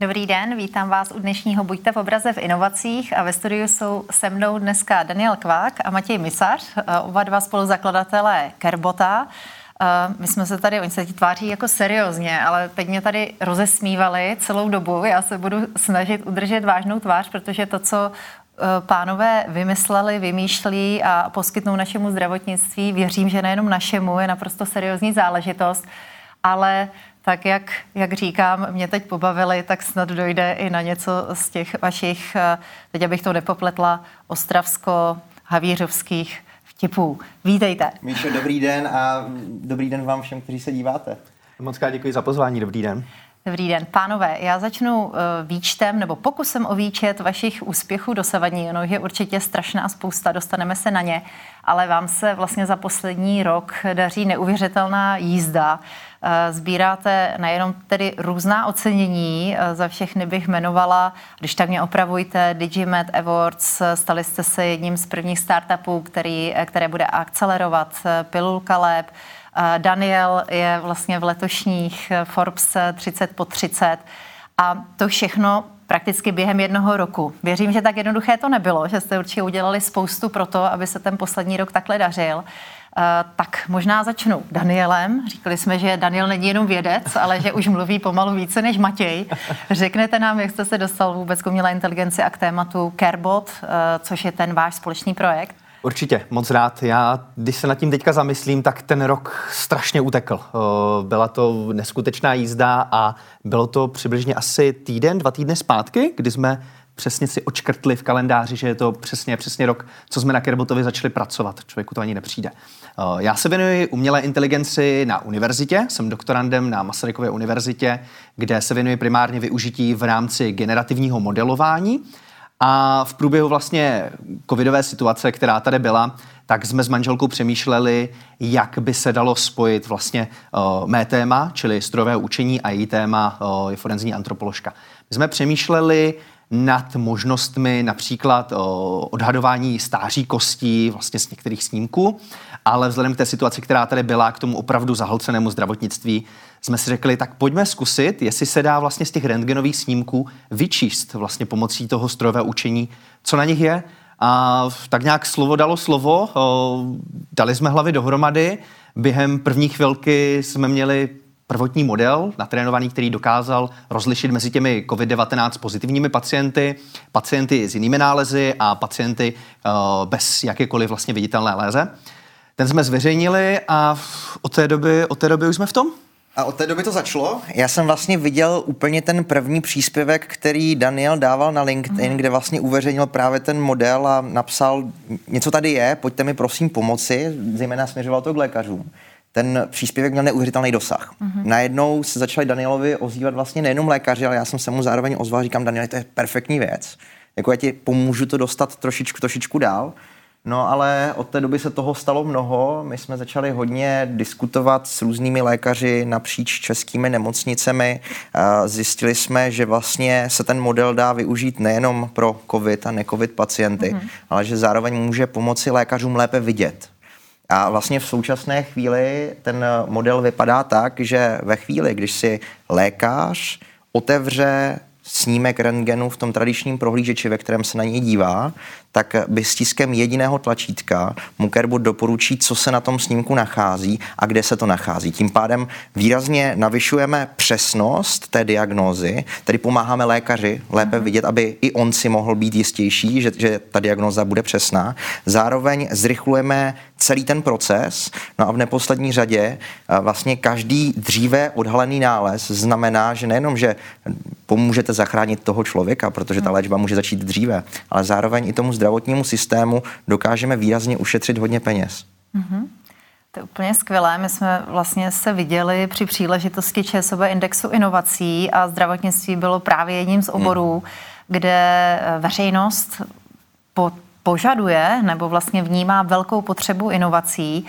Dobrý den, vítám vás u dnešního Buďte v obraze v inovacích a ve studiu jsou se mnou dneska Daniel Kvák a Matěj Misař, oba dva spoluzakladatelé Kerbota. My jsme se tady, oni se tváří jako seriózně, ale teď mě tady rozesmívali celou dobu. Já se budu snažit udržet vážnou tvář, protože to, co pánové vymysleli, vymýšlí a poskytnou našemu zdravotnictví, věřím, že nejenom našemu, je naprosto seriózní záležitost, ale tak jak, jak říkám, mě teď pobavili, tak snad dojde i na něco z těch vašich, eh, teď abych to nepopletla, ostravsko-havířovských vtipů. Vítejte. Míšo, dobrý den a dobrý den vám všem, kteří se díváte. Moc krát děkuji za pozvání, dobrý den. Dobrý den. Pánové, já začnu uh, výčtem nebo pokusem o výčet vašich úspěchů dosavadní. Ono je určitě strašná spousta, dostaneme se na ně, ale vám se vlastně za poslední rok daří neuvěřitelná jízda. Uh, sbíráte nejenom tedy různá ocenění, uh, za všechny bych jmenovala, když tak mě opravujte, Digimed Awards, stali jste se jedním z prvních startupů, který, které bude akcelerovat Pilulka Lab, Daniel je vlastně v letošních eh, Forbes 30 po 30 a to všechno prakticky během jednoho roku. Věřím, že tak jednoduché to nebylo, že jste určitě udělali spoustu pro to, aby se ten poslední rok takhle dařil. Uh, tak možná začnu Danielem. Říkali jsme, že Daniel není jenom vědec, ale že už mluví pomalu více než Matěj. Řeknete nám, jak jste se dostal vůbec k umělé inteligenci a k tématu CareBot, uh, což je ten váš společný projekt? Určitě, moc rád. Já, když se nad tím teďka zamyslím, tak ten rok strašně utekl. Byla to neskutečná jízda a bylo to přibližně asi týden, dva týdny zpátky, kdy jsme přesně si očkrtli v kalendáři, že je to přesně, přesně rok, co jsme na Kerbotovi začali pracovat. Člověku to ani nepřijde. Já se věnuji umělé inteligenci na univerzitě, jsem doktorandem na Masarykově univerzitě, kde se věnuji primárně využití v rámci generativního modelování a v průběhu vlastně covidové situace, která tady byla, tak jsme s manželkou přemýšleli, jak by se dalo spojit vlastně uh, mé téma, čili strojové učení a její téma uh, je forenzní antropoložka. My jsme přemýšleli nad možnostmi například uh, odhadování stáří kostí vlastně z některých snímků, ale vzhledem k té situaci, která tady byla, k tomu opravdu zahlcenému zdravotnictví, jsme si řekli, tak pojďme zkusit, jestli se dá vlastně z těch rentgenových snímků vyčíst vlastně pomocí toho strojového učení, co na nich je. A tak nějak slovo dalo slovo, dali jsme hlavy dohromady, během první chvilky jsme měli prvotní model natrénovaný, který dokázal rozlišit mezi těmi COVID-19 pozitivními pacienty, pacienty s jinými nálezy a pacienty bez jakékoliv vlastně viditelné léze. Ten jsme zveřejnili a od té doby, od té doby už jsme v tom. A od té doby to začalo. Já jsem vlastně viděl úplně ten první příspěvek, který Daniel dával na LinkedIn, mm. kde vlastně uveřejnil právě ten model a napsal, něco tady je, pojďte mi prosím pomoci, zejména směřoval to k lékařům. Ten příspěvek měl neuvěřitelný dosah. Mm-hmm. Najednou se začali Danielovi ozývat vlastně nejenom lékaři, ale já jsem se mu zároveň ozval, říkám, Daniel, to je perfektní věc. Jako já ti pomůžu to dostat trošičku, trošičku dál. No ale od té doby se toho stalo mnoho. My jsme začali hodně diskutovat s různými lékaři napříč českými nemocnicemi. Zjistili jsme, že vlastně se ten model dá využít nejenom pro COVID a necovid pacienty, mm-hmm. ale že zároveň může pomoci lékařům lépe vidět. A vlastně v současné chvíli ten model vypadá tak, že ve chvíli, když si lékař otevře snímek rentgenu v tom tradičním prohlížeči, ve kterém se na něj dívá, tak by stiskem jediného tlačítka mu Kerbot doporučí, co se na tom snímku nachází a kde se to nachází. Tím pádem výrazně navyšujeme přesnost té diagnózy, tedy pomáháme lékaři lépe mhm. vidět, aby i on si mohl být jistější, že, že ta diagnóza bude přesná. Zároveň zrychlujeme celý ten proces. No a v neposlední řadě vlastně každý dříve odhalený nález znamená, že nejenom, že pomůžete zachránit toho člověka, protože ta mhm. léčba může začít dříve, ale zároveň i tomu zdravotnímu systému dokážeme výrazně ušetřit hodně peněz. Mm-hmm. To je úplně skvělé. My jsme vlastně se viděli při příležitosti ČSOB indexu inovací a zdravotnictví bylo právě jedním z oborů, mm. kde eh, veřejnost po, požaduje nebo vlastně vnímá velkou potřebu inovací.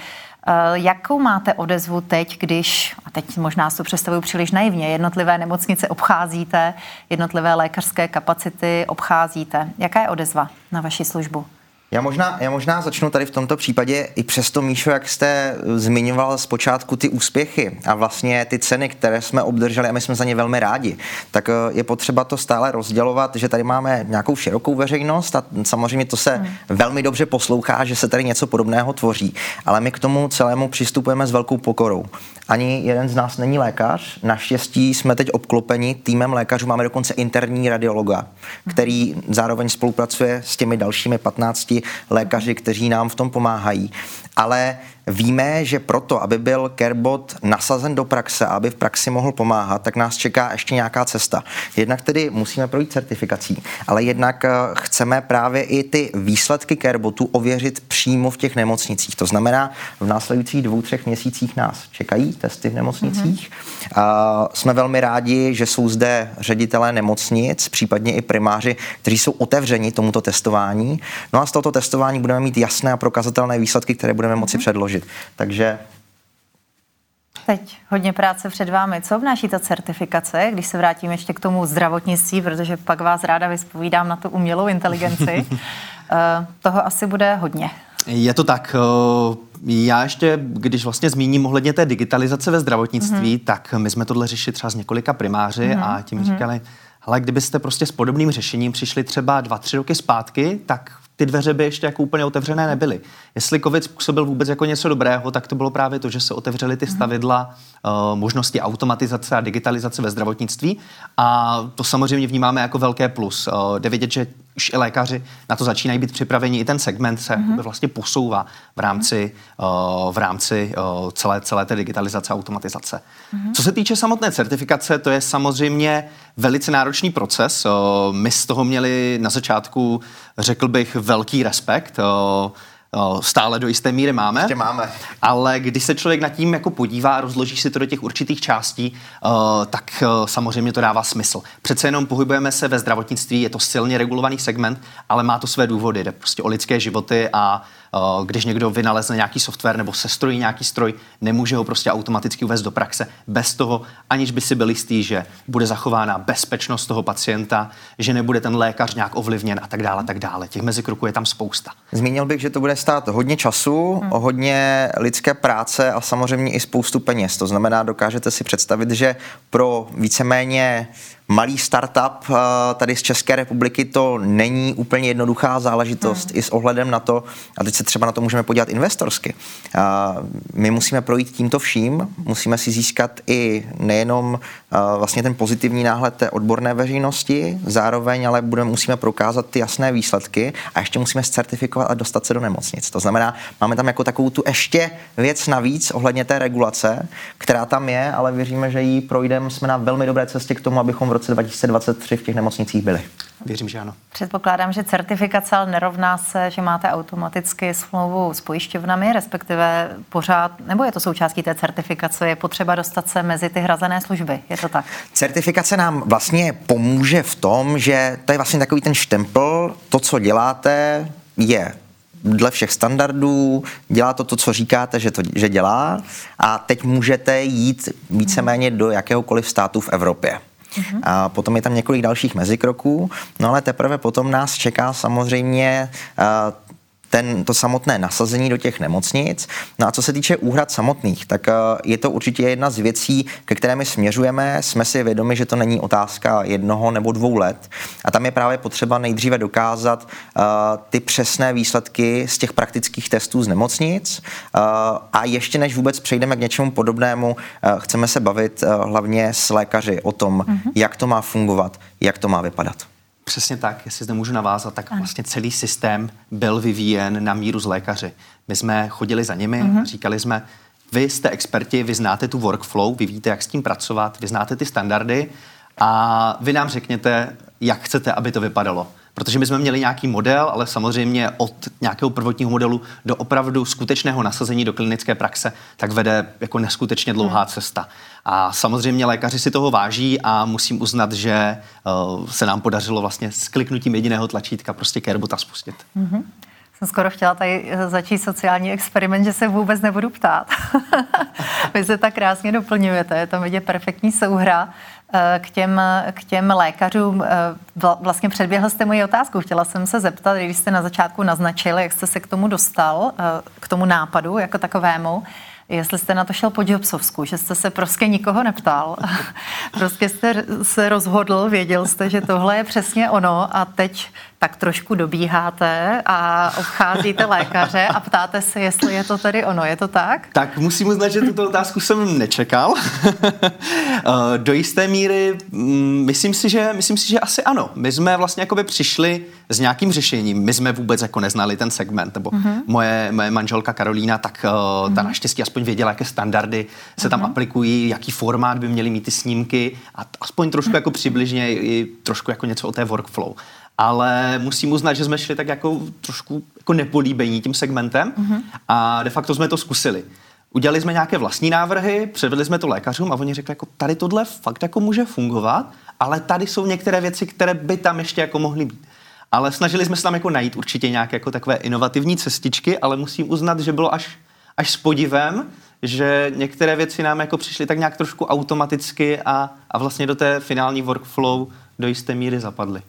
Eh, jakou máte odezvu teď, když, a teď možná to představuju příliš naivně, jednotlivé nemocnice obcházíte, jednotlivé lékařské kapacity obcházíte? Jaká je odezva na vaši službu? Já možná, já možná začnu tady v tomto případě i přesto, Míšo, jak jste zmiňoval zpočátku ty úspěchy a vlastně ty ceny, které jsme obdrželi a my jsme za ně velmi rádi, tak eh, je potřeba to stále rozdělovat, že tady máme nějakou širokou veřejnost a samozřejmě to se hmm. velmi dobře poslouchá, že se tady něco podobného tvoří, ale my k tomu celému přistupujeme s velkou pokorou. Ani jeden z nás není lékař, naštěstí jsme teď obklopeni týmem lékařů, máme dokonce interní radiologa, který zároveň spolupracuje s těmi dalšími 15 lékaři, kteří nám v tom pomáhají. Ale Víme, že proto, aby byl Carebot nasazen do praxe, aby v praxi mohl pomáhat, tak nás čeká ještě nějaká cesta. Jednak tedy musíme projít certifikací, ale jednak eh, chceme právě i ty výsledky Carebotu ověřit přímo v těch nemocnicích. To znamená, v následujících dvou, třech měsících nás čekají testy v nemocnicích. Mm-hmm. A jsme velmi rádi, že jsou zde ředitelé nemocnic, případně i primáři, kteří jsou otevřeni tomuto testování. No a z tohoto testování budeme mít jasné a prokazatelné výsledky, které budeme moci mm-hmm. předložit složit. Takže Teď hodně práce před vámi. Co vnáší ta certifikace, když se vrátím ještě k tomu zdravotnictví, protože pak vás ráda vyspovídám na tu umělou inteligenci. Eh, toho asi bude hodně. Je to tak. Eh, já ještě, když vlastně zmíním ohledně té digitalizace ve zdravotnictví, mm-hmm. tak my jsme tohle řešili třeba s několika primáři mm-hmm. a tím mm-hmm. říkali, ale kdybyste prostě s podobným řešením přišli třeba dva, tři roky zpátky, tak ty dveře by ještě jako úplně otevřené nebyly. Jestli COVID způsobil vůbec jako něco dobrého, tak to bylo právě to, že se otevřely ty mhm. stavidla uh, možnosti automatizace a digitalizace ve zdravotnictví a to samozřejmě vnímáme jako velké plus. Uh, jde vidět, že už i lékaři na to začínají být připraveni, i ten segment se mm-hmm. vlastně posouvá v rámci, uh, v rámci uh, celé, celé té digitalizace a automatizace. Mm-hmm. Co se týče samotné certifikace, to je samozřejmě velice náročný proces. Uh, my z toho měli na začátku, řekl bych, velký respekt. Uh, stále do jisté míry máme. Ještě máme. Ale když se člověk nad tím jako podívá a rozloží si to do těch určitých částí, tak samozřejmě to dává smysl. Přece jenom pohybujeme se ve zdravotnictví, je to silně regulovaný segment, ale má to své důvody. Jde prostě o lidské životy a když někdo vynalezne nějaký software nebo sestrojí nějaký stroj, nemůže ho prostě automaticky uvést do praxe bez toho, aniž by si byl jistý, že bude zachována bezpečnost toho pacienta, že nebude ten lékař nějak ovlivněn a tak dále, tak dále. Těch mezikroků je tam spousta. Zmínil bych, že to bude stát hodně času, hmm. hodně lidské práce a samozřejmě i spoustu peněz. To znamená, dokážete si představit, že pro víceméně malý startup eh, tady z České republiky to není úplně jednoduchá záležitost hmm. i s ohledem na to, a teď se třeba na to můžeme podívat investorsky. Eh, my musíme projít tímto vším, musíme si získat i nejenom eh, vlastně ten pozitivní náhled té odborné veřejnosti, zároveň ale budeme, musíme prokázat ty jasné výsledky a ještě musíme certifikovat a dostat se do nemocnic. To znamená, máme tam jako takovou tu ještě věc navíc ohledně té regulace, která tam je, ale věříme, že ji projdeme, jsme na velmi dobré cestě k tomu, abychom v roce 2023 v těch nemocnicích byli. Věřím, že ano. Předpokládám, že certifikace ale nerovná se, že máte automaticky smlouvu s pojišťovnami, respektive pořád, nebo je to součástí té certifikace, je potřeba dostat se mezi ty hrazené služby, je to tak? Certifikace nám vlastně pomůže v tom, že to je vlastně takový ten štempel, to, co děláte, je dle všech standardů, dělá to to, co říkáte, že, to, že dělá a teď můžete jít víceméně do jakéhokoliv státu v Evropě. Uh-huh. A potom je tam několik dalších mezikroků, no ale teprve potom nás čeká samozřejmě uh, ten, to samotné nasazení do těch nemocnic. No a co se týče úhrad samotných, tak uh, je to určitě jedna z věcí, ke které my směřujeme. Jsme si vědomi, že to není otázka jednoho nebo dvou let. A tam je právě potřeba nejdříve dokázat uh, ty přesné výsledky z těch praktických testů z nemocnic. Uh, a ještě než vůbec přejdeme k něčemu podobnému, uh, chceme se bavit uh, hlavně s lékaři o tom, uh-huh. jak to má fungovat, jak to má vypadat. Přesně tak, jestli zde můžu navázat, tak vlastně celý systém byl vyvíjen na míru z lékaři. My jsme chodili za nimi, uh-huh. říkali jsme, vy jste experti, vy znáte tu workflow, vy víte, jak s tím pracovat, vy znáte ty standardy a vy nám řekněte, jak chcete, aby to vypadalo. Protože my jsme měli nějaký model, ale samozřejmě od nějakého prvotního modelu do opravdu skutečného nasazení do klinické praxe, tak vede jako neskutečně dlouhá hmm. cesta. A samozřejmě lékaři si toho váží a musím uznat, že uh, se nám podařilo vlastně s kliknutím jediného tlačítka prostě Kerbota spustit. Mm-hmm. Jsem skoro chtěla tady začít sociální experiment, že se vůbec nebudu ptát. Vy se tak krásně doplňujete, je tam vidět perfektní souhra. K těm, k těm lékařům. Vlastně předběhl jste moji otázku. Chtěla jsem se zeptat, když jste na začátku naznačil, jak jste se k tomu dostal, k tomu nápadu jako takovému jestli jste na to šel po Jobsovsku, že jste se prostě nikoho neptal. prostě jste se rozhodl, věděl jste, že tohle je přesně ono a teď tak trošku dobíháte a obcházíte lékaře a ptáte se, jestli je to tady ono. Je to tak? Tak musím uznat, že tuto otázku jsem nečekal. Eh, do jisté míry mm, myslím si, že, myslím si, že asi ano. My jsme vlastně jakoby přišli s nějakým řešením. My jsme vůbec jako neznali ten segment, nebo uh-huh. moje, moje manželka Karolína, tak uh, ta uh-huh. naštěstí aspoň věděla, jaké standardy se uh-huh. tam aplikují, jaký formát by měly mít ty snímky a aspoň trošku jako přibližně i trošku jako něco o té workflow ale musím uznat, že jsme šli tak jako trošku jako nepolíbení tím segmentem mm-hmm. a de facto jsme to zkusili. Udělali jsme nějaké vlastní návrhy, převedli jsme to lékařům a oni řekli, jako tady tohle fakt jako může fungovat, ale tady jsou některé věci, které by tam ještě jako mohly být. Ale snažili jsme se tam jako najít určitě nějaké jako takové inovativní cestičky, ale musím uznat, že bylo až, až s podivem, že některé věci nám jako přišly tak nějak trošku automaticky a, a vlastně do té finální workflow do jisté míry zapadly.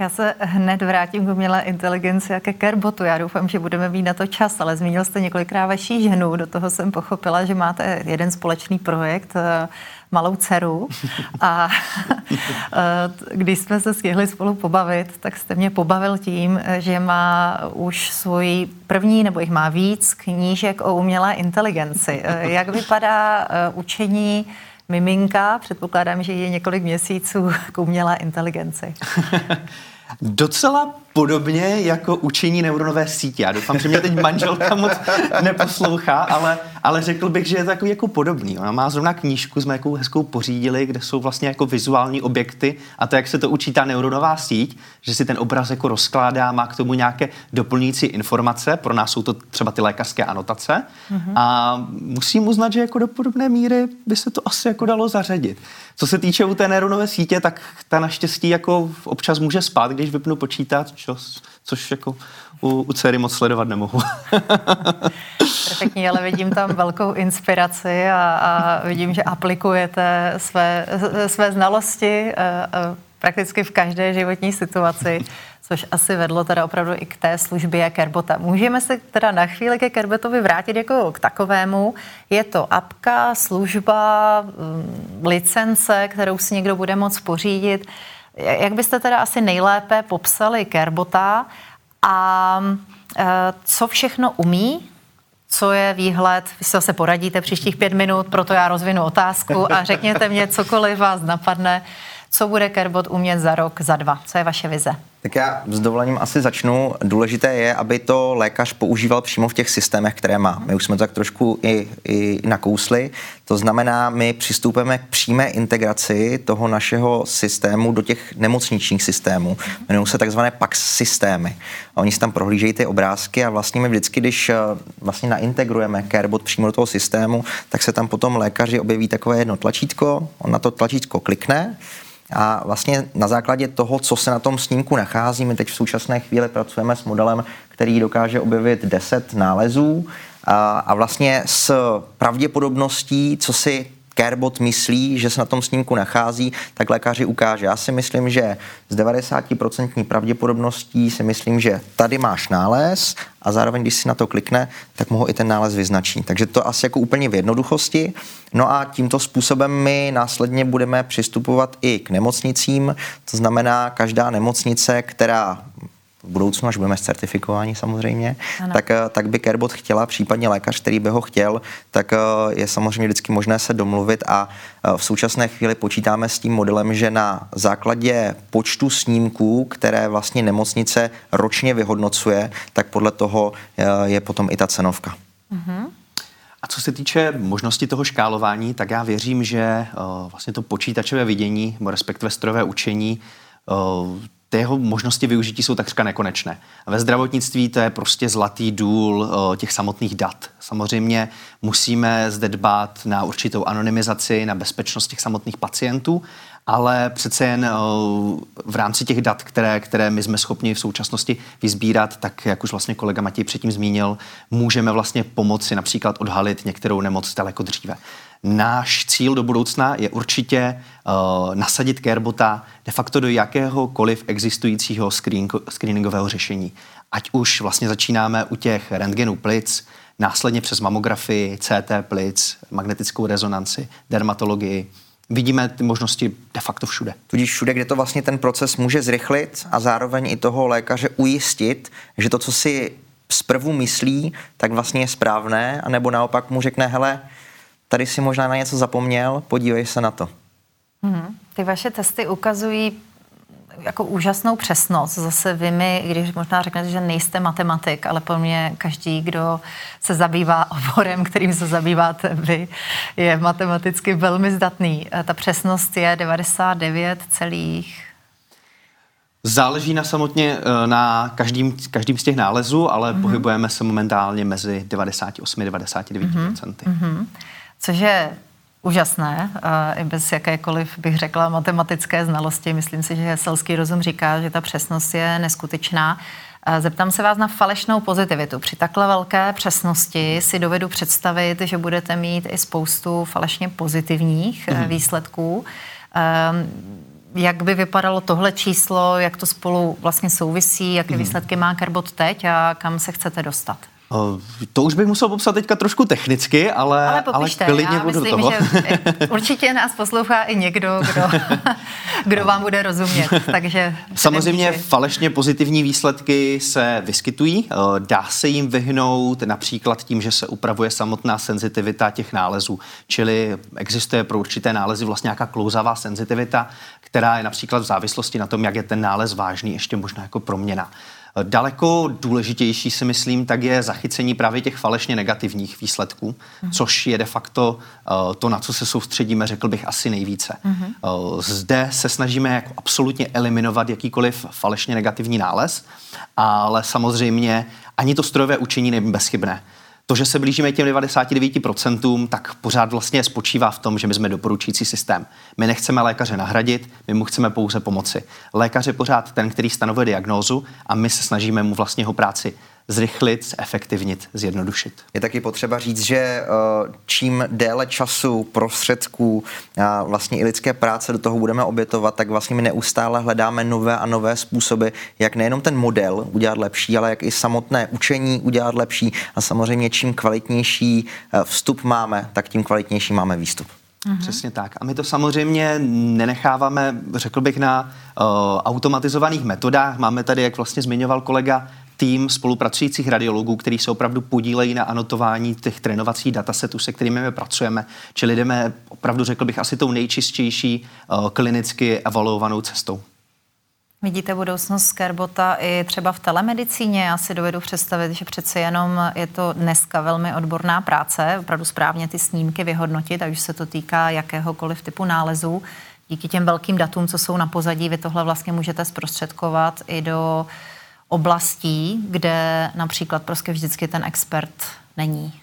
Já se hned vrátím k umělé inteligenci a ke Kerbotu. Já doufám, že budeme mít na to čas, ale zmínil jste několikrát vaší ženu. Do toho jsem pochopila, že máte jeden společný projekt, eh, malou dceru. A eh, když jsme se stihli spolu pobavit, tak jste mě pobavil tím, že má už svůj první, nebo jich má víc, knížek o umělé inteligenci. Eh, jak vypadá učení miminka, předpokládám, že je několik měsíců k umělé inteligenci. Docela podobně jako učení neuronové sítě. Já doufám, že mě teď manželka moc neposlouchá, ale, ale řekl bych, že je takový jako podobný. Ona má zrovna knížku, jsme jakou hezkou pořídili, kde jsou vlastně jako vizuální objekty a to, jak se to učí ta neuronová síť, že si ten obraz jako rozkládá, má k tomu nějaké doplňující informace, pro nás jsou to třeba ty lékařské anotace mm-hmm. a musím uznat, že jako do podobné míry by se to asi jako dalo zařadit. Co se týče u té neuronové sítě, tak ta naštěstí jako občas může spát, když vypnu počítač, což jako u, u dcery moc sledovat nemohu. Perfektní, ale vidím tam velkou inspiraci a, a vidím, že aplikujete své, své znalosti eh, eh, prakticky v každé životní situaci což asi vedlo teda opravdu i k té službě Kerbota. Můžeme se teda na chvíli ke Kerbetovi vrátit jako k takovému. Je to apka, služba, mm, licence, kterou si někdo bude moct pořídit. Jak byste teda asi nejlépe popsali Kerbota a e, co všechno umí, co je výhled, vy se zase poradíte příštích pět minut, proto já rozvinu otázku a řekněte mě cokoliv vás napadne, co bude Kerbot umět za rok, za dva, co je vaše vize? Tak já s dovolením asi začnu. Důležité je, aby to lékař používal přímo v těch systémech, které má. My už jsme to tak trošku i, i nakousli. To znamená, my přistupujeme k přímé integraci toho našeho systému do těch nemocničních systémů. Jmenují se takzvané PAX systémy. A oni si tam prohlížejí ty obrázky a vlastně my vždycky, když eh, vlastně naintegrujeme CareBot přímo do toho systému, tak se tam potom lékaři objeví takové jedno tlačítko, on na to tlačítko klikne a vlastně na základě toho, co se na tom snímku nachází, my teď v současné chvíli pracujeme s modelem, který dokáže objevit 10 nálezů. A, a vlastně s pravděpodobností, co si Carebot myslí, že se na tom snímku nachází, tak lékaři ukáže. Já si myslím, že z 90% pravděpodobností si myslím, že tady máš nález a zároveň, když si na to klikne, tak mu ho i ten nález vyznačí. Takže to asi jako úplně v jednoduchosti. No a tímto způsobem my následně budeme přistupovat i k nemocnicím. To znamená, každá nemocnice, která v budoucnu, až budeme certifikováni samozřejmě, tak, eh, tak by Carebot chtěla, případně lékař, který by ho chtěl, tak eh, je samozřejmě vždycky možné se domluvit a eh, v současné chvíli počítáme s tím modelem, že na základě počtu snímků, které vlastně nemocnice ročně vyhodnocuje, tak podle toho je potom i ta cenovka. Mm-hmm. A co se týče možnosti toho škálování, tak já věřím, že uh, vlastně to počítačové vidění, respektive strojové učení, uh, ty jeho možnosti využití jsou takřka nekonečné. Ve zdravotnictví to je prostě zlatý důl eh, těch samotných dat. Samozřejmě musíme zde dbát na určitou anonymizaci, na bezpečnost těch samotných pacientů, ale přece jen eh, v rámci těch dat, které, které my jsme schopni v současnosti vyzbírat, tak jak už vlastně kolega Matěj předtím zmínil, můžeme vlastně pomoci například odhalit některou nemoc daleko dříve. Náš cíl do budoucna je určitě uh, nasadit Carebota de facto do jakéhokoliv existujícího screen, screeningového řešení. Ať už vlastně začínáme u těch rentgenů plic, následně přes mamografii, CT plic, magnetickou rezonanci, dermatologii, vidíme ty možnosti de facto všude. Tudíž všude, kde to vlastně ten proces může zrychlit a zároveň i toho lékaře ujistit, že to, co si zprvu myslí, tak vlastně je správné, anebo naopak mu řekne, hele, tady si možná na něco zapomněl, podívej se na to. Hmm. Ty vaše testy ukazují jako úžasnou přesnost. Zase vy mi, když možná řeknete, že nejste matematik, ale po mně každý, kdo se zabývá oborem, kterým se zabýváte vy, je matematicky velmi zdatný. Ta přesnost je 99 celých Záleží na samotně eh, na každým, každým z těch nálezů, ale mm-hmm. pohybujeme se momentálně mezi 98 a 99 mm-hmm. Což je úžasné, i bez jakékoliv, bych řekla, matematické znalosti. Myslím si, že selský rozum říká, že ta přesnost je neskutečná. Zeptám se vás na falešnou pozitivitu. Při takhle velké přesnosti si dovedu představit, že budete mít i spoustu falešně pozitivních mm-hmm. výsledků. Ehm, jak by vypadalo tohle číslo, jak to spolu vlastně souvisí, jaké mm-hmm. výsledky má Kerbot teď a kam se chcete dostat? To už bych musel popsat teďka trošku technicky, ale, ale, popište, ale klidně já budu myslím, toho. že určitě nás poslouchá i někdo, kdo, kdo vám bude rozumět. Takže Samozřejmě nemůže. falešně pozitivní výsledky se vyskytují. Dá se jim vyhnout například tím, že se upravuje samotná senzitivita těch nálezů. Čili existuje pro určité nálezy vlastně nějaká klouzavá senzitivita, která je například v závislosti na tom, jak je ten nález vážný, ještě možná jako proměna. Daleko důležitější si myslím, tak je zachycení právě těch falešně negativních výsledků, mm. což je de facto uh, to, na co se soustředíme, řekl bych, asi nejvíce. Mm. Uh, zde se snažíme jako absolutně eliminovat jakýkoliv falešně negativní nález, ale samozřejmě ani to strojové učení není bezchybné to, že se blížíme těm 99%, tak pořád vlastně spočívá v tom, že my jsme doporučující systém. My nechceme lékaře nahradit, my mu chceme pouze pomoci. Lékař je pořád ten, který stanovuje diagnózu a my se snažíme mu vlastně jeho práci zrychlit, efektivnit, zjednodušit. Je taky potřeba říct, že eh, čím déle času, prostředků a vlastně i lidské práce do toho budeme obětovat, tak vlastně my neustále hledáme nové a nové způsoby, jak nejenom ten model udělat lepší, ale jak i samotné učení udělat lepší a samozřejmě čím kvalitnější eh, vstup máme, tak tím kvalitnější máme výstup. Mm-hmm. Přesně tak. A my to samozřejmě nenecháváme, řekl bych, na uh, automatizovaných metodách. Máme tady, jak vlastně zmiňoval kolega, tým spolupracujících radiologů, kteří se opravdu podílejí na anotování těch trénovacích datasetů, se kterými my pracujeme. Čili jdeme opravdu, řekl bych, asi tou nejčistější uh, klinicky evaluovanou cestou. Vidíte budoucnost Scarebota i třeba v telemedicíně? Já si dovedu představit, že přece jenom je to dneska velmi odborná práce, opravdu správně ty snímky vyhodnotit, a už se to týká jakéhokoliv typu nálezů. Díky těm velkým datům, co jsou na pozadí, vy tohle vlastně můžete zprostředkovat i do oblastí, kde například prostě vždycky ten expert není.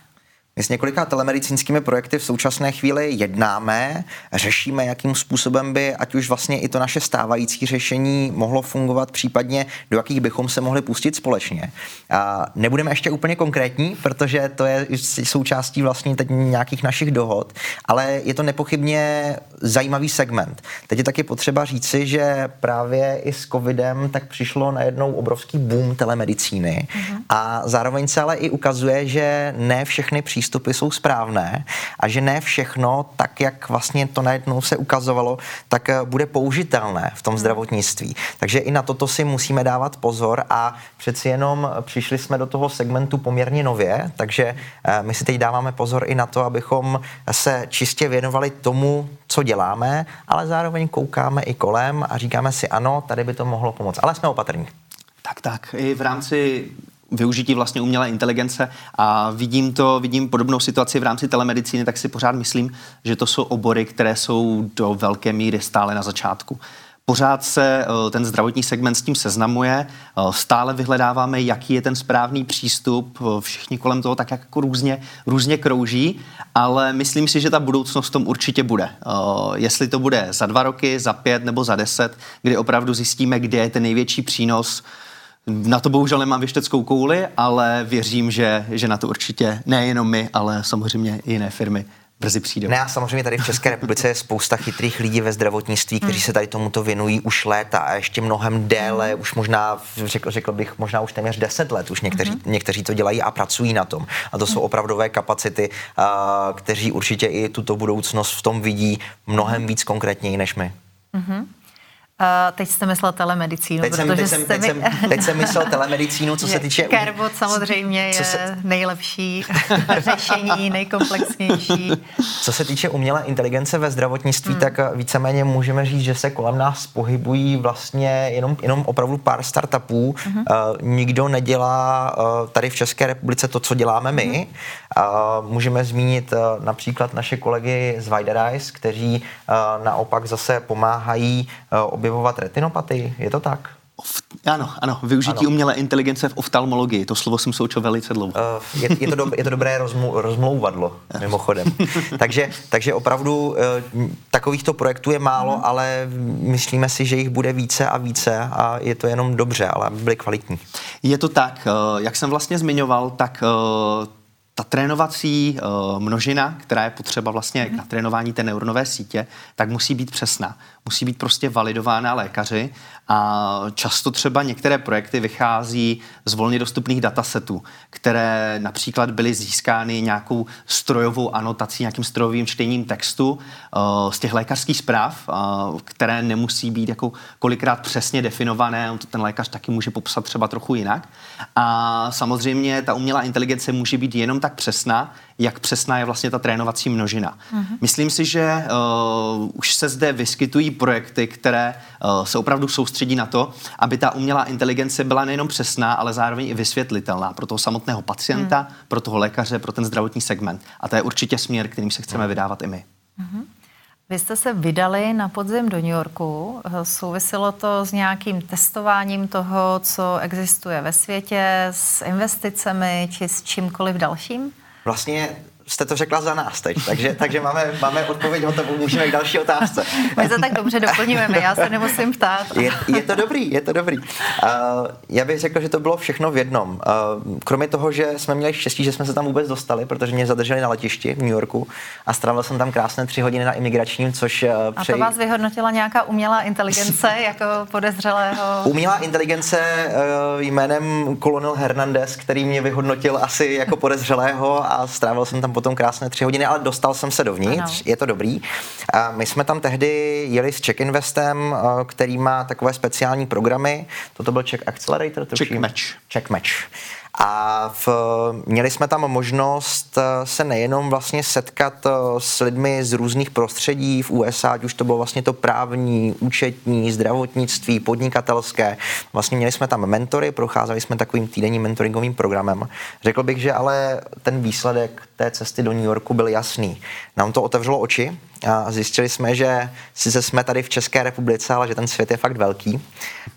My s několika telemedicínskými projekty v současné chvíli jednáme, řešíme, jakým způsobem by ať už vlastně i to naše stávající řešení mohlo fungovat, případně do jakých bychom se mohli pustit společně. A nebudeme ještě úplně konkrétní, protože to je součástí vlastně teď nějakých našich dohod, ale je to nepochybně zajímavý segment. Teď je taky potřeba říci, že právě i s covidem tak přišlo najednou obrovský boom telemedicíny uh-huh. a zároveň se ale i ukazuje, že ne všechny přístupy přístupy jsou správné a že ne všechno, tak jak vlastně to najednou se ukazovalo, tak eh, bude použitelné v tom hmm. zdravotnictví. Takže i na toto si musíme dávat pozor a přeci jenom přišli jsme do toho segmentu poměrně nově, takže eh, my si teď dáváme pozor i na to, abychom se čistě věnovali tomu, co děláme, ale zároveň koukáme i kolem a říkáme si ano, tady by to mohlo pomoct. Ale jsme opatrní. Tak, tak. I v rámci využití vlastně umělé inteligence a vidím to, vidím podobnou situaci v rámci telemedicíny, tak si pořád myslím, že to jsou obory, které jsou do velké míry stále na začátku. Pořád se eh, ten zdravotní segment s tím seznamuje, eh, stále vyhledáváme, jaký je ten správný přístup, eh, všichni kolem toho tak jako různě, různě krouží, ale myslím si, že ta budoucnost v tom určitě bude. Jestli to bude za dva roky, za pět nebo za deset, kdy opravdu zjistíme, kde je ten největší přínos, na to bohužel nemám věšteckou kouli, ale věřím, že, že na to určitě nejenom my, ale samozřejmě i jiné firmy brzy přijdou. Ne, a samozřejmě tady v České republice je spousta chytrých lidí ve zdravotnictví, kteří se tady tomuto věnují už léta a ještě mnohem déle, už možná, řekl, řekl bych, možná už téměř 10 let, už někteří, mm-hmm. někteří to dělají a pracují na tom. A to jsou opravdové kapacity, a, kteří určitě i tuto budoucnost v tom vidí mnohem víc konkrétněji než my. Mm-hmm. Uh, teď jste myslel telemedicínu, teď jsem, protože teď, jsem, teď, mi... jsem, teď jsem myslel telemedicínu, co se týče... Carebot samozřejmě je se... nejlepší řešení, nejkomplexnější. Co se týče umělé inteligence ve zdravotnictví, hmm. tak víceméně můžeme říct, že se kolem nás pohybují vlastně jenom, jenom opravdu pár startupů. Hmm. Uh, nikdo nedělá uh, tady v České republice to, co děláme my. Hmm. Uh, můžeme zmínit uh, například naše kolegy z Viderize, kteří uh, naopak zase pomáhají uh, objevovat retinopatii, je to tak? Ano, ano, využití ano. umělé inteligence v oftalmologii, to slovo jsem součil velice dlouho. Uh, je, je, to do, je to dobré rozmlu, rozmlouvadlo, mimochodem. takže, takže opravdu uh, takovýchto projektů je málo, uh ale myslíme si, že jich bude více a více a je to jenom dobře, ale aby byly kvalitní. Je to tak, uh, jak jsem vlastně zmiňoval, tak uh, ta trénovací uh, množina, která je potřeba vlastně mm. na trénování té neuronové sítě, tak musí být přesná. Musí být prostě validována lékaři a často třeba některé projekty vychází z volně dostupných datasetů, které například byly získány nějakou strojovou anotací, nějakým strojovým čtením textu uh, z těch lékařských zpráv, uh, které nemusí být jako kolikrát přesně definované, on to ten lékař taky může popsat třeba trochu jinak. A samozřejmě ta umělá inteligence může být jenom tak přesná, jak přesná je vlastně ta trénovací množina. Mm-hmm. Myslím si, že uh, už se zde vyskytují projekty, které uh, se opravdu soustředí na to, aby ta umělá inteligence byla nejenom přesná, ale zároveň i vysvětlitelná pro toho samotného pacienta, mm. pro toho lékaře, pro ten zdravotní segment. A to je určitě směr, kterým se chceme vydávat i my. Mm-hmm. Vy jste se vydali na podzim do New Yorku. Souviselo to s nějakým testováním toho, co existuje ve světě, s investicemi či s čímkoliv dalším? Vlastně jste to řekla za nás teď, takže, takže máme, máme odpověď hotovou, můžeme k další otázce. My se tak dobře doplňujeme, já se nemusím ptát. Je, je to dobrý, je to dobrý. Uh, já bych řekl, že to bylo všechno v jednom. Uh, kromě toho, že jsme měli štěstí, že jsme se tam vůbec dostali, protože mě zadrželi na letišti v New Yorku a strávil jsem tam krásné tři hodiny na imigračním, což... Uh, a to vás vyhodnotila nějaká umělá inteligence jako podezřelého? Umělá inteligence uh, jménem Colonel Hernandez, který mě vyhodnotil asi jako podezřelého a strávil jsem tam potom krásné tři hodiny, ale dostal jsem se dovnitř, ano. je to dobrý. A my jsme tam tehdy jeli s Check Investem, eh, který má takové speciální programy. Toto byl Check Accelerator. Check Match. Check Match. A v, měli jsme tam možnost eh, se nejenom vlastně setkat eh, s lidmi z různých prostředí v USA, ať už to bylo vlastně to právní, účetní, zdravotnictví, podnikatelské. Vlastně měli jsme tam mentory, procházeli jsme takovým týdenním mentoringovým programem. Řekl bych, že ale ten výsledek té cesty do New Yorku byl jasný. Nám to otevřelo oči a zjistili jsme, že sice jsme tady v České republice, ale že ten svět je fakt velký.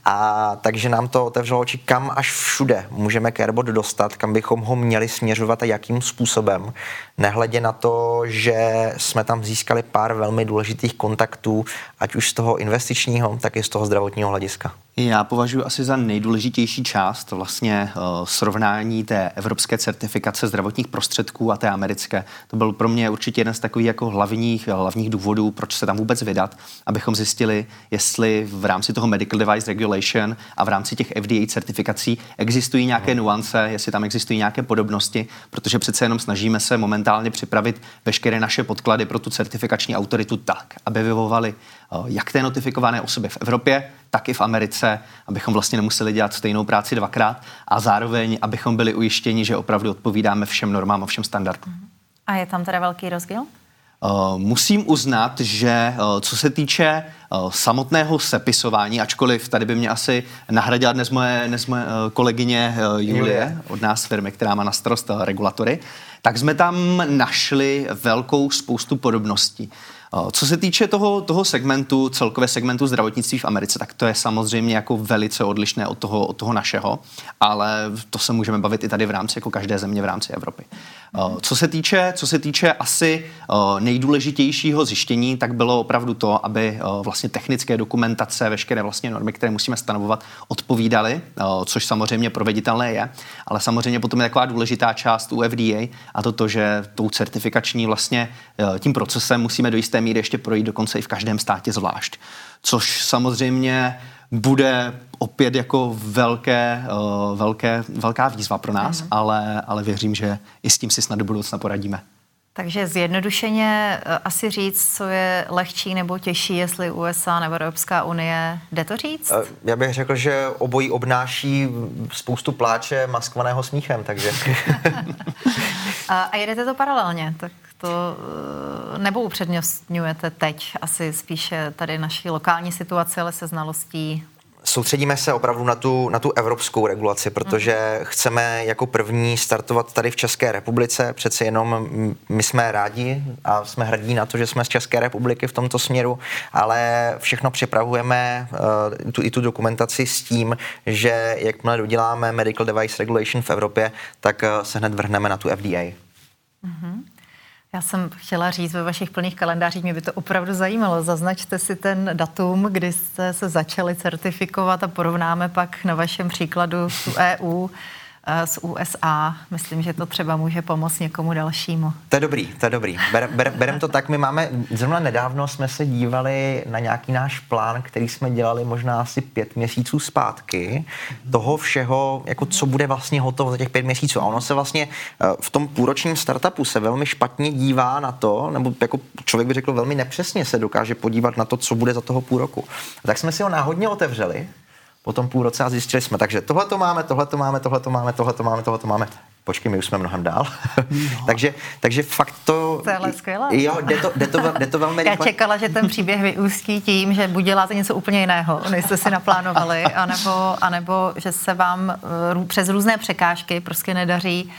A takže nám to otevřelo oči, kam až všude můžeme Carebot dostat, kam bychom ho měli směřovat a jakým způsobem. Nehledě na to, že jsme tam získali pár velmi důležitých kontaktů, ať už z toho investičního, tak i z toho zdravotního hlediska. Já považuji asi za nejdůležitější část vlastně uh, srovnání té evropské certifikace zdravotních prostředků a té americké. To byl pro mě určitě jeden z takových jako hlavních, hlavních důvodů, proč se tam vůbec vydat, abychom zjistili, jestli v rámci toho Medical Device Regulation a v rámci těch FDA certifikací existují nějaké nuance, jestli tam existují nějaké podobnosti, protože přece jenom snažíme se momentálně připravit veškeré naše podklady pro tu certifikační autoritu tak, aby vyvovaly uh, jak té notifikované osoby v Evropě, tak i v Americe, abychom vlastně nemuseli dělat stejnou práci dvakrát a zároveň, abychom byli ujištěni, že opravdu odpovídáme všem normám a všem standardům. A je tam teda velký rozdíl? Uh, musím uznat, že uh, co se týče uh, samotného sepisování, ačkoliv tady by mě asi nahradila dnes moje, dnes moje kolegyně Julie, Julie od nás firmy, která má na starost regulatory, tak jsme tam našli velkou spoustu podobností. Co se týče toho, toho segmentu, celkové segmentu zdravotnictví v Americe, tak to je samozřejmě jako velice odlišné od toho, od toho našeho, ale to se můžeme bavit i tady v rámci jako každé země v rámci Evropy. Co se týče, co se týče asi nejdůležitějšího zjištění, tak bylo opravdu to, aby vlastně vlastně technické dokumentace, veškeré vlastně normy, které musíme stanovovat, odpovídaly, což samozřejmě proveditelné je, ale samozřejmě potom je taková důležitá část u FDA a to to, že tou certifikační vlastně tím procesem musíme do jisté míry ještě projít dokonce i v každém státě zvlášť, což samozřejmě bude opět jako velké, uh, velké, velká výzva pro nás, mm-hmm. ale, ale věřím, že i s tím si snad do budoucna poradíme. Takže zjednodušeně eh, asi říct, co je lehčí nebo těžší, jestli USA nebo Evropská unie, jde to říct? Eh, já bych řekl, že obojí obnáší spoustu pláče maskovaného smíchem, takže... a jedete to paralelně, tak to nebo upřednostňujete teď asi spíše tady naší lokální situaci, ale se znalostí soustředíme se opravdu na tu, na tu evropskou regulaci, protože mm. chceme jako první startovat tady v České republice. Přeci jenom my jsme rádi a jsme hrdí na to, že jsme z České republiky v tomto směru, ale všechno připravujeme, uh, tu, i tu dokumentaci s tím, že jakmile doděláme Medical Device Regulation v Evropě, tak uh, se hned vrhneme na tu FDA. Mm-hmm. Já jsem chtěla říct ve vašich plných kalendářích, mě by to opravdu zajímalo. Zaznačte si ten datum, kdy jste se začali certifikovat a porovnáme pak na vašem příkladu tu EU z USA. Myslím, že to třeba může pomoct někomu dalšímu. To je dobrý, to je dobrý. Ber, ber, berem to tak, my máme, zrovna nedávno jsme se dívali na nějaký náš plán, který jsme dělali možná asi pět měsíců zpátky, toho všeho, jako co bude vlastně hotovo za těch pět měsíců. A ono se vlastně eh, v tom půlročním startupu se velmi špatně dívá na to, nebo jako člověk by řekl velmi nepřesně se dokáže podívat na to, co bude za toho půl roku. Tak jsme si ho náhodně otevřeli po tom půl roce a zjistili jsme, takže tohle to máme, tohle to máme, tohle to máme, tohle to máme, tohle to máme. Počkej, my už jsme mnohem dál. No. takže, takže fakt to... To je skvělé. Jo, jde to, jde to, jde to velmi rychle. Já čekala, že ten příběh vyústí tím, že buď děláte něco úplně jiného, než jste si naplánovali, anebo, anebo že se vám uh, přes různé překážky prostě nedaří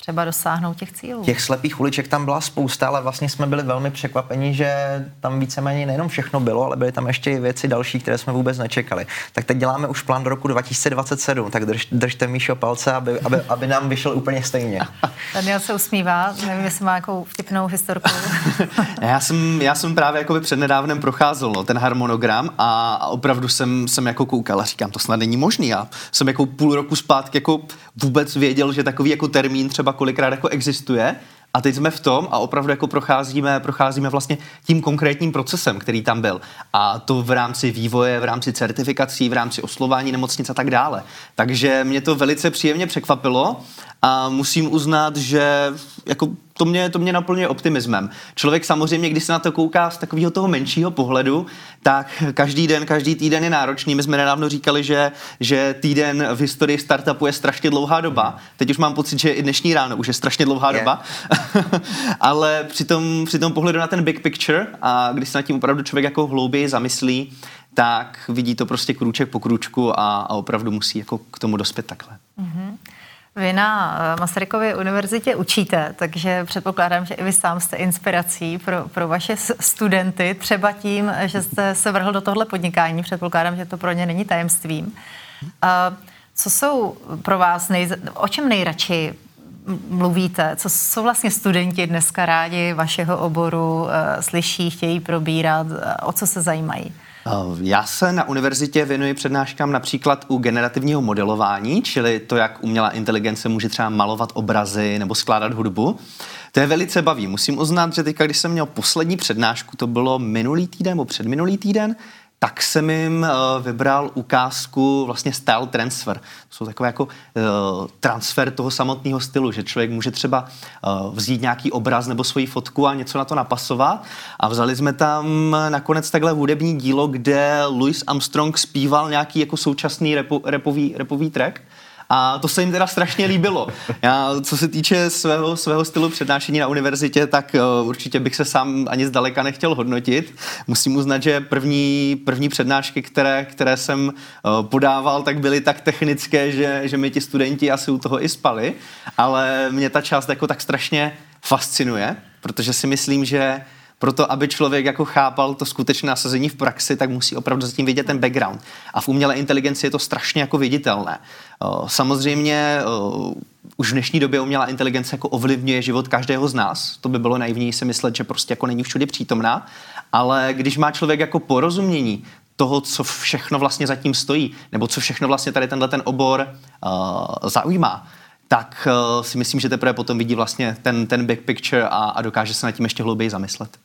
třeba dosáhnout těch cílů. Těch slepých uliček tam byla spousta, ale vlastně jsme byli velmi překvapeni, že tam víceméně nejenom všechno bylo, ale byly tam ještě i věci další, které jsme vůbec nečekali. Tak teď děláme už plán do roku 2027, tak drž, držte Míšo palce, aby, aby, aby nám vyšel úplně stejně. Daniel se usmívá, nevím, jestli má nějakou vtipnou historku. já, jsem, já jsem právě jako přednedávnem procházel no, ten harmonogram a, a opravdu jsem, jsem jako koukal a říkám, to snad není možný. Já jsem jako půl roku zpátky jako vůbec věděl, že takový jako termín třeba kolikrát jako existuje a teď jsme v tom a opravdu jako procházíme, procházíme vlastně tím konkrétním procesem, který tam byl. A to v rámci vývoje, v rámci certifikací, v rámci oslování nemocnic a tak dále. Takže mě to velice příjemně překvapilo a musím uznat, že jako to mě, to mě naplňuje optimismem. Člověk samozřejmě, když se na to kouká z takového toho menšího pohledu, tak každý den, každý týden je náročný. My jsme nedávno říkali, že, že týden v historii startupu je strašně dlouhá doba. Teď už mám pocit, že i dnešní ráno už je strašně dlouhá yeah. doba. Ale při tom, při tom pohledu na ten big picture a když se nad tím opravdu člověk jako hlouběji zamyslí, tak vidí to prostě krůček po krůčku a, a opravdu musí jako k tomu dospět takhle. Mm-hmm. Vy na eh, Masarykově univerzitě učíte, takže předpokládám, že i vy sám jste inspirací pro, pro vaše studenty, třeba tím, že jste se vrhl do tohle podnikání. Předpokládám, že to pro ně není tajemstvím. Co jsou pro vás, nej, o čem nejradši mluvíte? Co jsou vlastně studenti dneska rádi vašeho oboru, eh, slyší, chtějí probírat, o co se zajímají? Eh, já se na univerzitě věnuji přednáškám například u generativního modelování, čili to, jak umělá inteligence může třeba malovat obrazy nebo skládat hudbu. To je velice baví. Musím uznat, že teďka, když jsem měl poslední přednášku, to bylo minulý týden nebo předminulý týden, tak jsem jim uh, vybral ukázku vlastně style transfer. To jsou takové jako uh, transfer toho samotného stylu, že člověk může třeba uh, vzít nějaký obraz nebo svoji fotku a něco na to napasovat. A vzali jsme tam nakonec takhle hudební dílo, kde Louis Armstrong zpíval nějaký jako současný repo, repový, repový track. A to se jim teda strašně líbilo. Já, co se týče svého, svého stylu přednášení na univerzitě, tak uh, určitě bych se sám ani zdaleka nechtěl hodnotit. Musím uznat, že první, první přednášky, které, které jsem uh, podával, tak byly tak technické, že, že mi ti studenti asi u toho i spali, ale mě ta část jako tak strašně fascinuje, protože si myslím, že proto, aby člověk jako chápal to skutečné nasazení v praxi, tak musí opravdu zatím vidět ten background. A v umělé inteligenci je to strašně jako viditelné. Samozřejmě už v dnešní době umělá inteligence jako ovlivňuje život každého z nás. To by bylo naivní si myslet, že prostě jako není všude přítomná, ale když má člověk jako porozumění toho, co všechno vlastně zatím stojí, nebo co všechno vlastně tady tenhle ten obor uh, zaujímá, tak uh, si myslím, že teprve potom vidí vlastně ten, ten big picture a, a dokáže se nad tím ještě hlouběji zamyslet.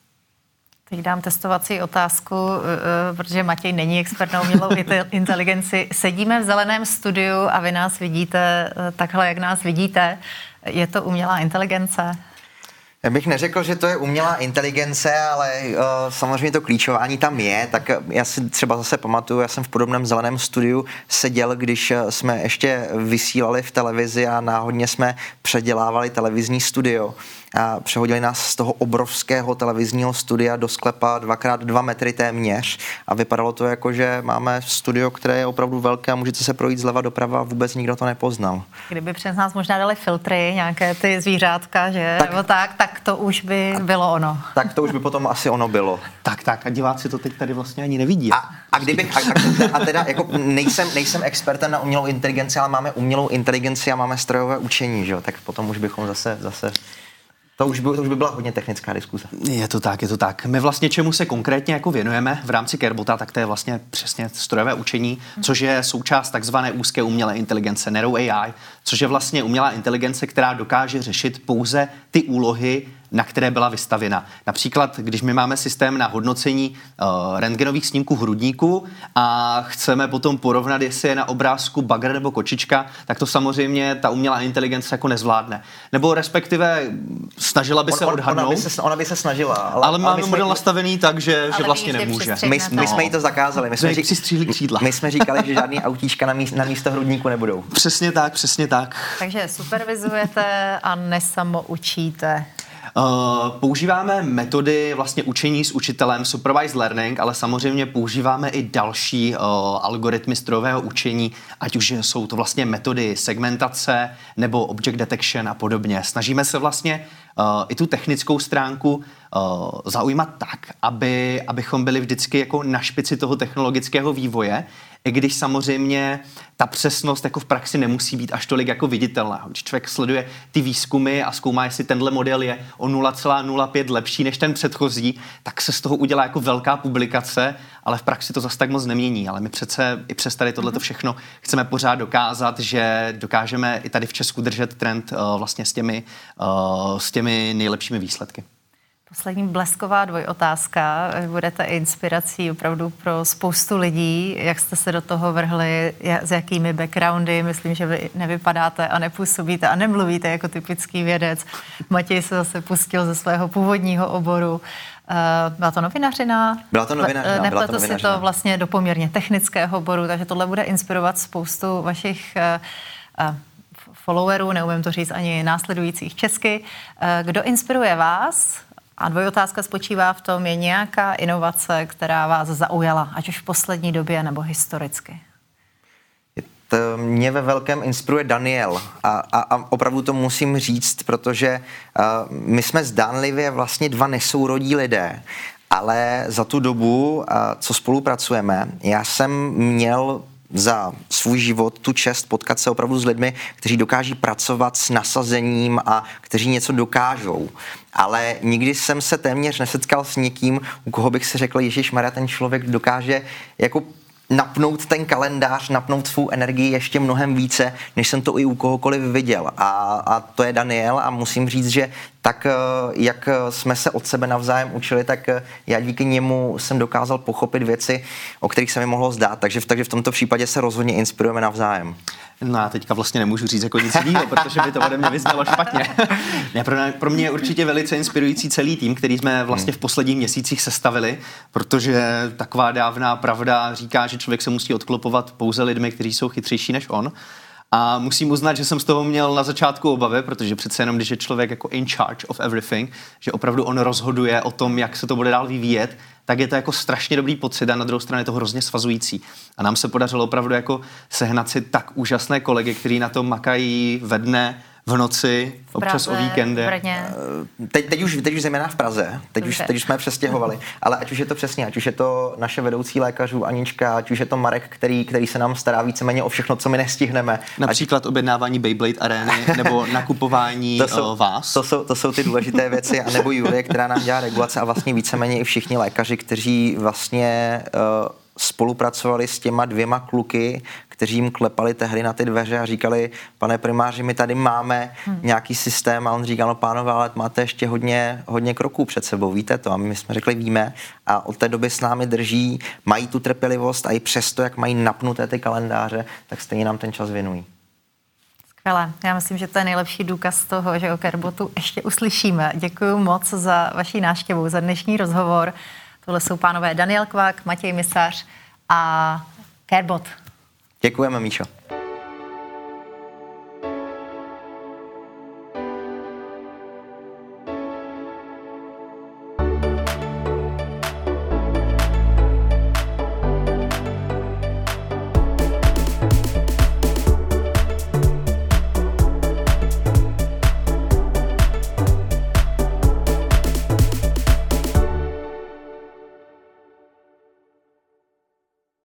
Teď dám testovací otázku, uh, protože Matěj není expert na umělou inteligenci. Sedíme v zeleném studiu a vy nás vidíte takhle, jak nás vidíte. Je to umělá inteligence? Já bych neřekl, že to je umělá inteligence, ale uh, samozřejmě to klíčování tam je. Tak já si třeba zase pamatuju, já jsem v podobném zeleném studiu seděl, když eh, jsme ještě vysílali v televizi a náhodně jsme předělávali televizní studio a přehodili nás z toho obrovského televizního studia do sklepa dvakrát dva metry téměř a vypadalo to jako, že máme studio, které je opravdu velké a můžete se projít zleva doprava a vůbec nikdo to nepoznal. Kdyby přes nás možná dali filtry, nějaké ty zvířátka, že? Tak, Nebo tak, tak to už by bylo ono. Tak to už by potom asi ono bylo. Tak, tak a diváci to teď tady vlastně ani nevidí. A, a kdybych, a, a, a teda jako nejsem, nejsem expertem na umělou inteligenci, ale máme umělou inteligenci a máme strojové učení, že jo? tak potom už bychom zase, zase to už, by, to už by byla hodně technická diskuse. Je to tak, je to tak. My vlastně čemu se konkrétně jako věnujeme v rámci Carebota, tak to je vlastně přesně strojové učení, což je součást takzvané úzké umělé inteligence, Narrow AI, což je vlastně umělá inteligence, která dokáže řešit pouze ty úlohy, na které byla vystavena. Například, když my máme systém na hodnocení uh, rentgenových snímků hrudníku a chceme potom porovnat, jestli je na obrázku bagr nebo kočička, tak to samozřejmě ta umělá inteligence jako nezvládne. Nebo respektive snažila by se on, odhadnout. Ona by se, ona by se snažila. Ale, ale máme ale model jsme, nastavený tak, že, že vlastně nemůže. My, my jsme jí to zakázali. My jsme, řík, si křídla. my jsme říkali, že žádný autíčka na, míst, na místo hrudníku nebudou. Přesně tak, přesně tak. Takže supervizujete a nesamoučíte. Uh, používáme metody vlastně učení s učitelem, supervised learning, ale samozřejmě používáme i další uh, algoritmy strojového učení, ať už jsou to vlastně metody segmentace nebo object detection a podobně. Snažíme se vlastně uh, i tu technickou stránku zaujímat tak, aby, abychom byli vždycky jako na špici toho technologického vývoje, i když samozřejmě ta přesnost jako v praxi nemusí být až tolik jako viditelná. Když člověk sleduje ty výzkumy a zkoumá, jestli tenhle model je o 0,05 lepší než ten předchozí, tak se z toho udělá jako velká publikace, ale v praxi to zase tak moc nemění. Ale my přece i přes tady tohleto mhm. všechno chceme pořád dokázat, že dokážeme i tady v Česku držet trend uh, vlastně s těmi, uh, s těmi nejlepšími výsledky. Poslední blesková dvojotázka. Budete inspirací opravdu pro spoustu lidí. Jak jste se do toho vrhli, s jakými backgroundy? Myslím, že vy nevypadáte a nepůsobíte a nemluvíte jako typický vědec. Matěj se zase pustil ze svého původního oboru. Eh, byla to novinařina? Byla to novinařina. Nepletu byla to novinařina. si to vlastně do poměrně technického oboru, takže tohle bude inspirovat spoustu vašich uh, followerů, neumím to říct ani následujících česky. Kdo inspiruje vás? A dvojotázka spočívá v tom, je nějaká inovace, která vás zaujala, ať už v poslední době nebo historicky? To mě ve velkém inspiruje Daniel a, a, a opravdu to musím říct, protože uh, my jsme zdánlivě vlastně dva nesourodí lidé, ale za tu dobu, uh, co spolupracujeme, já jsem měl za svůj život tu čest potkat se opravdu s lidmi, kteří dokáží pracovat s nasazením a kteří něco dokážou. Ale nikdy jsem se téměř nesetkal s někým, u koho bych si řekl, Ježíš Maria, ten člověk dokáže jako napnout ten kalendář, napnout svou energii ještě mnohem více, než jsem to i u kohokoliv viděl. A, a to je Daniel a musím říct, že tak eh, jak jsme se od sebe navzájem učili, tak eh, já díky němu jsem dokázal pochopit věci, o kterých se mi mohlo zdát. Takže, takže v tomto případě se rozhodně inspirujeme navzájem. No já teďka vlastně nemůžu říct jako nic jiného, protože by to ode mě vyznělo špatně. ne, pro, pro mě je určitě velice inspirující celý tým, který jsme vlastně v posledních měsících sestavili, protože taková dávná pravda říká, že člověk se musí odklopovat pouze lidmi, kteří jsou chytřejší než on. A musím uznat, že jsem z toho měl na začátku obavy, protože přece jenom, když je člověk jako in charge of everything, že opravdu on rozhoduje o tom, jak se to bude dál vyvíjet, tak je to jako strašně dobrý pocit a na druhou stranu je to hrozně svazující. A nám se podařilo opravdu jako sehnat si tak úžasné kolegy, kteří na tom makají ve dne, v noci, V občas Praze, o víkendech. Brně. Teď, teď, už, teď už zejména v Praze, teď už, teď už jsme přestěhovali, ale ať už je to přesně, ať už je to naše vedoucí lékařů Anička, ať už je to Marek, který, který se nám stará víceméně o všechno, co my nestihneme. Ať, Například objednávání Beyblade arény nebo nakupování to jsou, eh, vás. To jsou, to jsou ty důležité věci, a nebo Julie, která nám dělá regulace a vlastně víceméně i všichni lékaři, kteří vlastně uh, spolupracovali s těma dvěma kluky, kteří jim klepali tehdy na ty dveře a říkali, pane primáři, my tady máme hmm. nějaký systém a on říkal, no pánové, ale máte ještě hodně, hodně kroků před sebou, víte to? A my jsme řekli, víme a od té doby s námi drží, mají tu trpělivost a i přesto, jak mají napnuté ty kalendáře, tak stejně nám ten čas věnují. Skvěle. Já myslím, že to je nejlepší důkaz toho, že o Kerbotu ještě uslyšíme. Děkuji moc za vaši návštěvu, za dnešní rozhovor. Tohle jsou pánové Daniel Kvák, Matěj Misař a Kerbot. Děkujeme, Míšo.